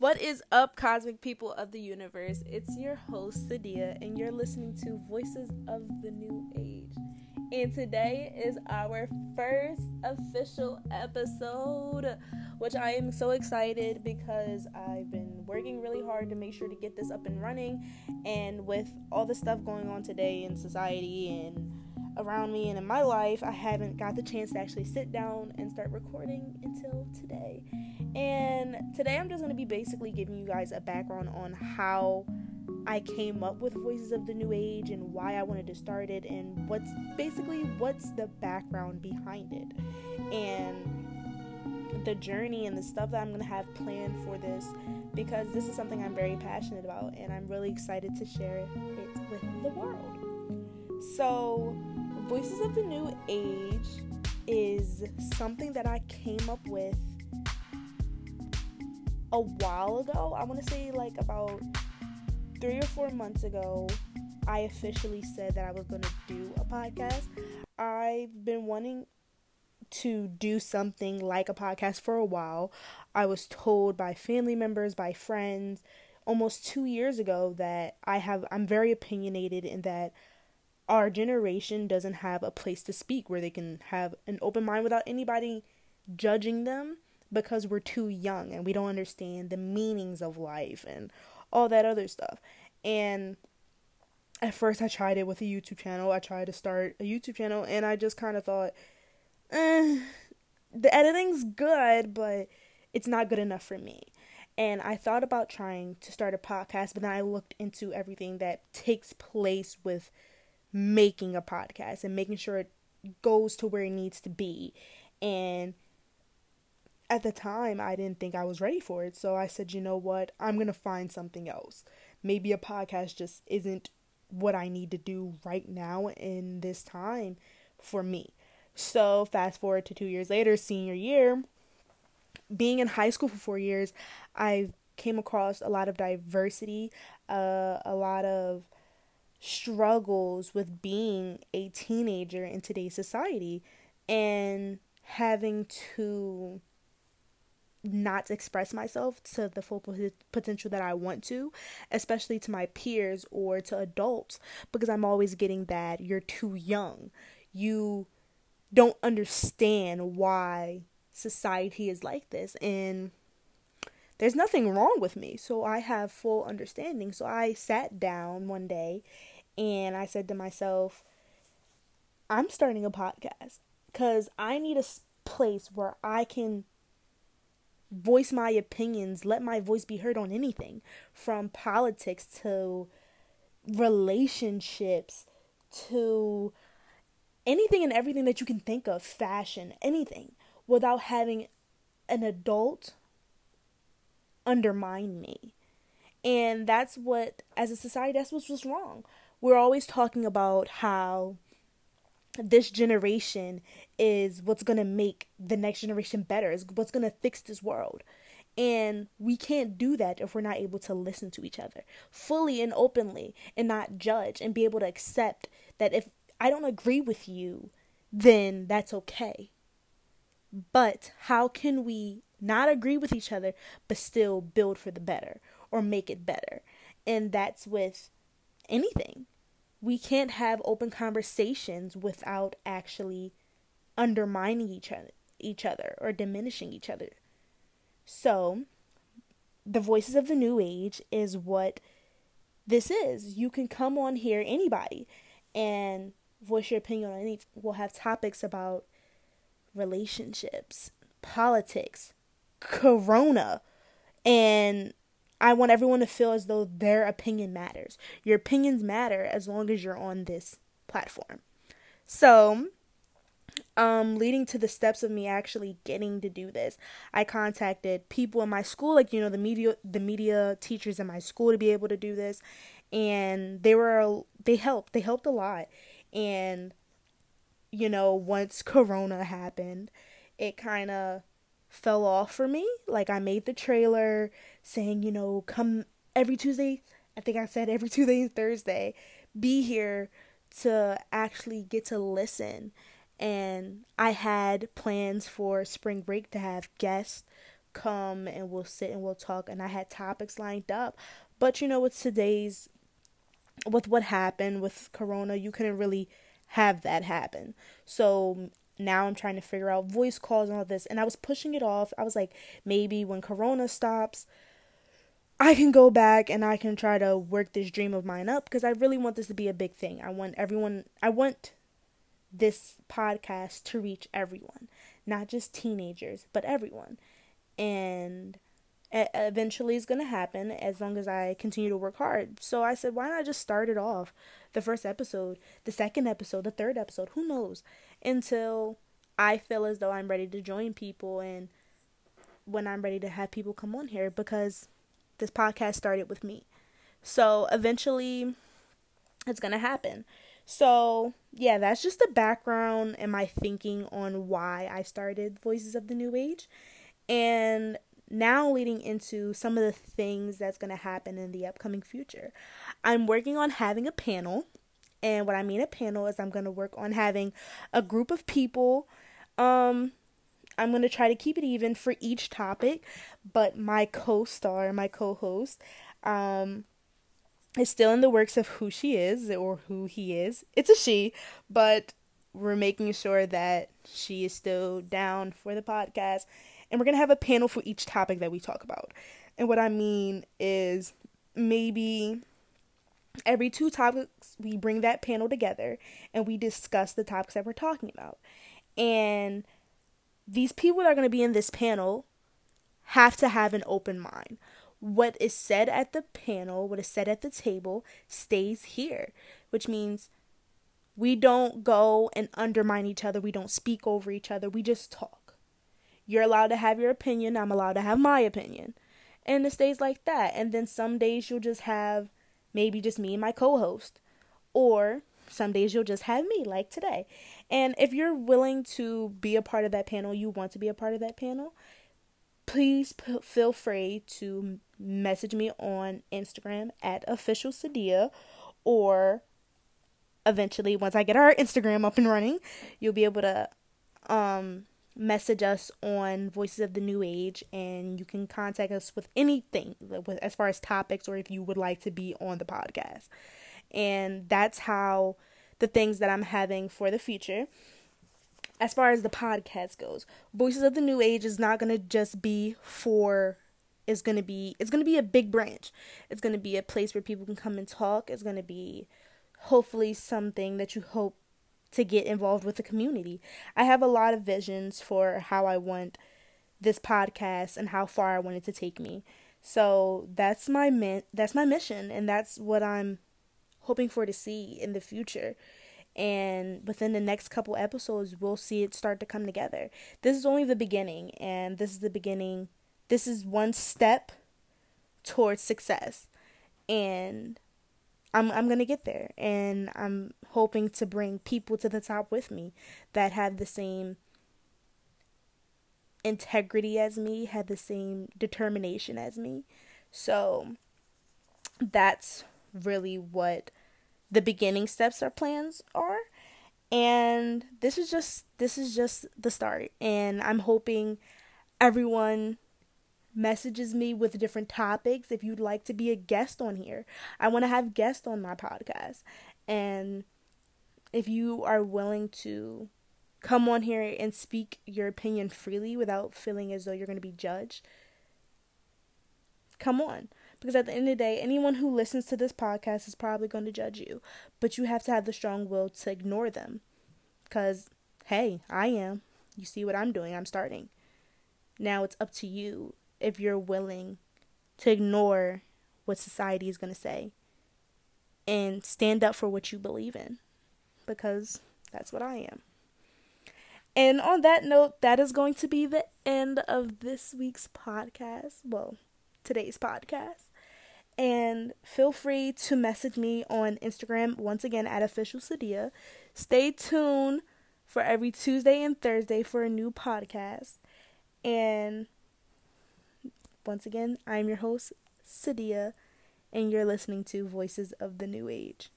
What is up, cosmic people of the universe? It's your host, Sadia, and you're listening to Voices of the New Age. And today is our first official episode, which I am so excited because I've been working really hard to make sure to get this up and running. And with all the stuff going on today in society and around me and in my life, I haven't got the chance to actually sit down and start recording until today. And today I'm just going to be basically giving you guys a background on how I came up with Voices of the New Age and why I wanted to start it and what's basically what's the background behind it. And the journey and the stuff that I'm going to have planned for this because this is something I'm very passionate about and I'm really excited to share it with the world. So, Voices of the New Age is something that I came up with a while ago. I want to say like about three or four months ago. I officially said that I was going to do a podcast. I've been wanting to do something like a podcast for a while. I was told by family members, by friends, almost 2 years ago that I have I'm very opinionated in that our generation doesn't have a place to speak where they can have an open mind without anybody judging them because we're too young and we don't understand the meanings of life and all that other stuff. And at first, I tried it with a YouTube channel. I tried to start a YouTube channel and I just kind of thought, eh, the editing's good, but it's not good enough for me. And I thought about trying to start a podcast, but then I looked into everything that takes place with making a podcast and making sure it goes to where it needs to be. And at the time, I didn't think I was ready for it. So I said, you know what? I'm going to find something else. Maybe a podcast just isn't what I need to do right now in this time for me. So fast forward to two years later, senior year, being in high school for four years, I came across a lot of diversity, uh, a lot of struggles with being a teenager in today's society and having to not express myself to the full potential that I want to, especially to my peers or to adults, because I'm always getting that you're too young. You don't understand why society is like this. And there's nothing wrong with me. So I have full understanding. So I sat down one day and I said to myself, I'm starting a podcast because I need a place where I can voice my opinions, let my voice be heard on anything from politics to relationships to anything and everything that you can think of, fashion, anything, without having an adult undermine me. And that's what, as a society, that's what's just wrong. We're always talking about how this generation is what's going to make the next generation better, is what's going to fix this world. And we can't do that if we're not able to listen to each other fully and openly and not judge and be able to accept that if I don't agree with you, then that's okay. But how can we not agree with each other but still build for the better or make it better? And that's with anything we can't have open conversations without actually undermining each other each other or diminishing each other. So, the voices of the new age is what this is. You can come on here anybody and voice your opinion on any we'll have topics about relationships, politics, corona, and I want everyone to feel as though their opinion matters. Your opinions matter as long as you're on this platform. So, um, leading to the steps of me actually getting to do this, I contacted people in my school, like you know the media, the media teachers in my school, to be able to do this, and they were they helped, they helped a lot, and you know once Corona happened, it kind of fell off for me. Like I made the trailer saying, you know, come every Tuesday. I think I said every Tuesday and Thursday. Be here to actually get to listen. And I had plans for spring break to have guests come and we'll sit and we'll talk and I had topics lined up. But you know, with today's with what happened with corona, you couldn't really have that happen. So now I'm trying to figure out voice calls and all this and I was pushing it off. I was like maybe when corona stops I can go back and I can try to work this dream of mine up because I really want this to be a big thing. I want everyone I want this podcast to reach everyone, not just teenagers, but everyone. And eventually it's going to happen as long as I continue to work hard. So I said, why not just start it off the first episode, the second episode, the third episode, who knows, until I feel as though I'm ready to join people and when I'm ready to have people come on here because this podcast started with me. So eventually it's going to happen. So, yeah, that's just the background and my thinking on why I started Voices of the New Age. And now leading into some of the things that's going to happen in the upcoming future. I'm working on having a panel. And what I mean a panel is I'm going to work on having a group of people. Um, I'm going to try to keep it even for each topic, but my co-star, my co-host, um, is still in the works of who she is or who he is. It's a she, but we're making sure that she is still down for the podcast. And we're going to have a panel for each topic that we talk about. And what I mean is maybe every two topics, we bring that panel together and we discuss the topics that we're talking about. And these people that are going to be in this panel have to have an open mind what is said at the panel, what is said at the table, stays here, which means we don't go and undermine each other. We don't speak over each other. We just talk. You're allowed to have your opinion. I'm allowed to have my opinion. And it stays like that. And then some days you'll just have maybe just me and my co host. Or some days you'll just have me, like today. And if you're willing to be a part of that panel, you want to be a part of that panel, please p- feel free to message me on Instagram at official Sadia or eventually once I get our Instagram up and running, you'll be able to um message us on Voices of the New Age and you can contact us with anything with as far as topics or if you would like to be on the podcast. And that's how the things that I'm having for the future as far as the podcast goes, Voices of the New Age is not going to just be for is going to be it's going to be a big branch. It's going to be a place where people can come and talk. It's going to be hopefully something that you hope to get involved with the community. I have a lot of visions for how I want this podcast and how far I want it to take me. So that's my that's my mission and that's what I'm hoping for to see in the future and within the next couple episodes we'll see it start to come together this is only the beginning and this is the beginning this is one step towards success and I'm I'm going to get there. And I'm hoping to bring people to the top with me that have the same integrity as me, have the same determination as me. So that's really what the beginning steps or plans are. And this is just this is just the start. And i'm hoping everyone messages me with different topics if you'd like to be a guest on here i want to have guests on my podcast and if you are willing to come on here and speak your opinion freely without feeling as though you're going to be judged come on because at the end of the day, anyone who listens to this podcast is probably going to judge you. But you have to have the strong will to ignore them. Because, hey, I am. You see what I'm doing? I'm starting. Now it's up to you if you're willing to ignore what society is going to say and stand up for what you believe in. Because that's what I am. And on that note, that is going to be the end of this week's podcast. Well, today's podcast. And feel free to message me on Instagram once again at official Sadia. Stay tuned for every Tuesday and Thursday for a new podcast. And once again, I'm your host, Sadia, and you're listening to Voices of the New Age.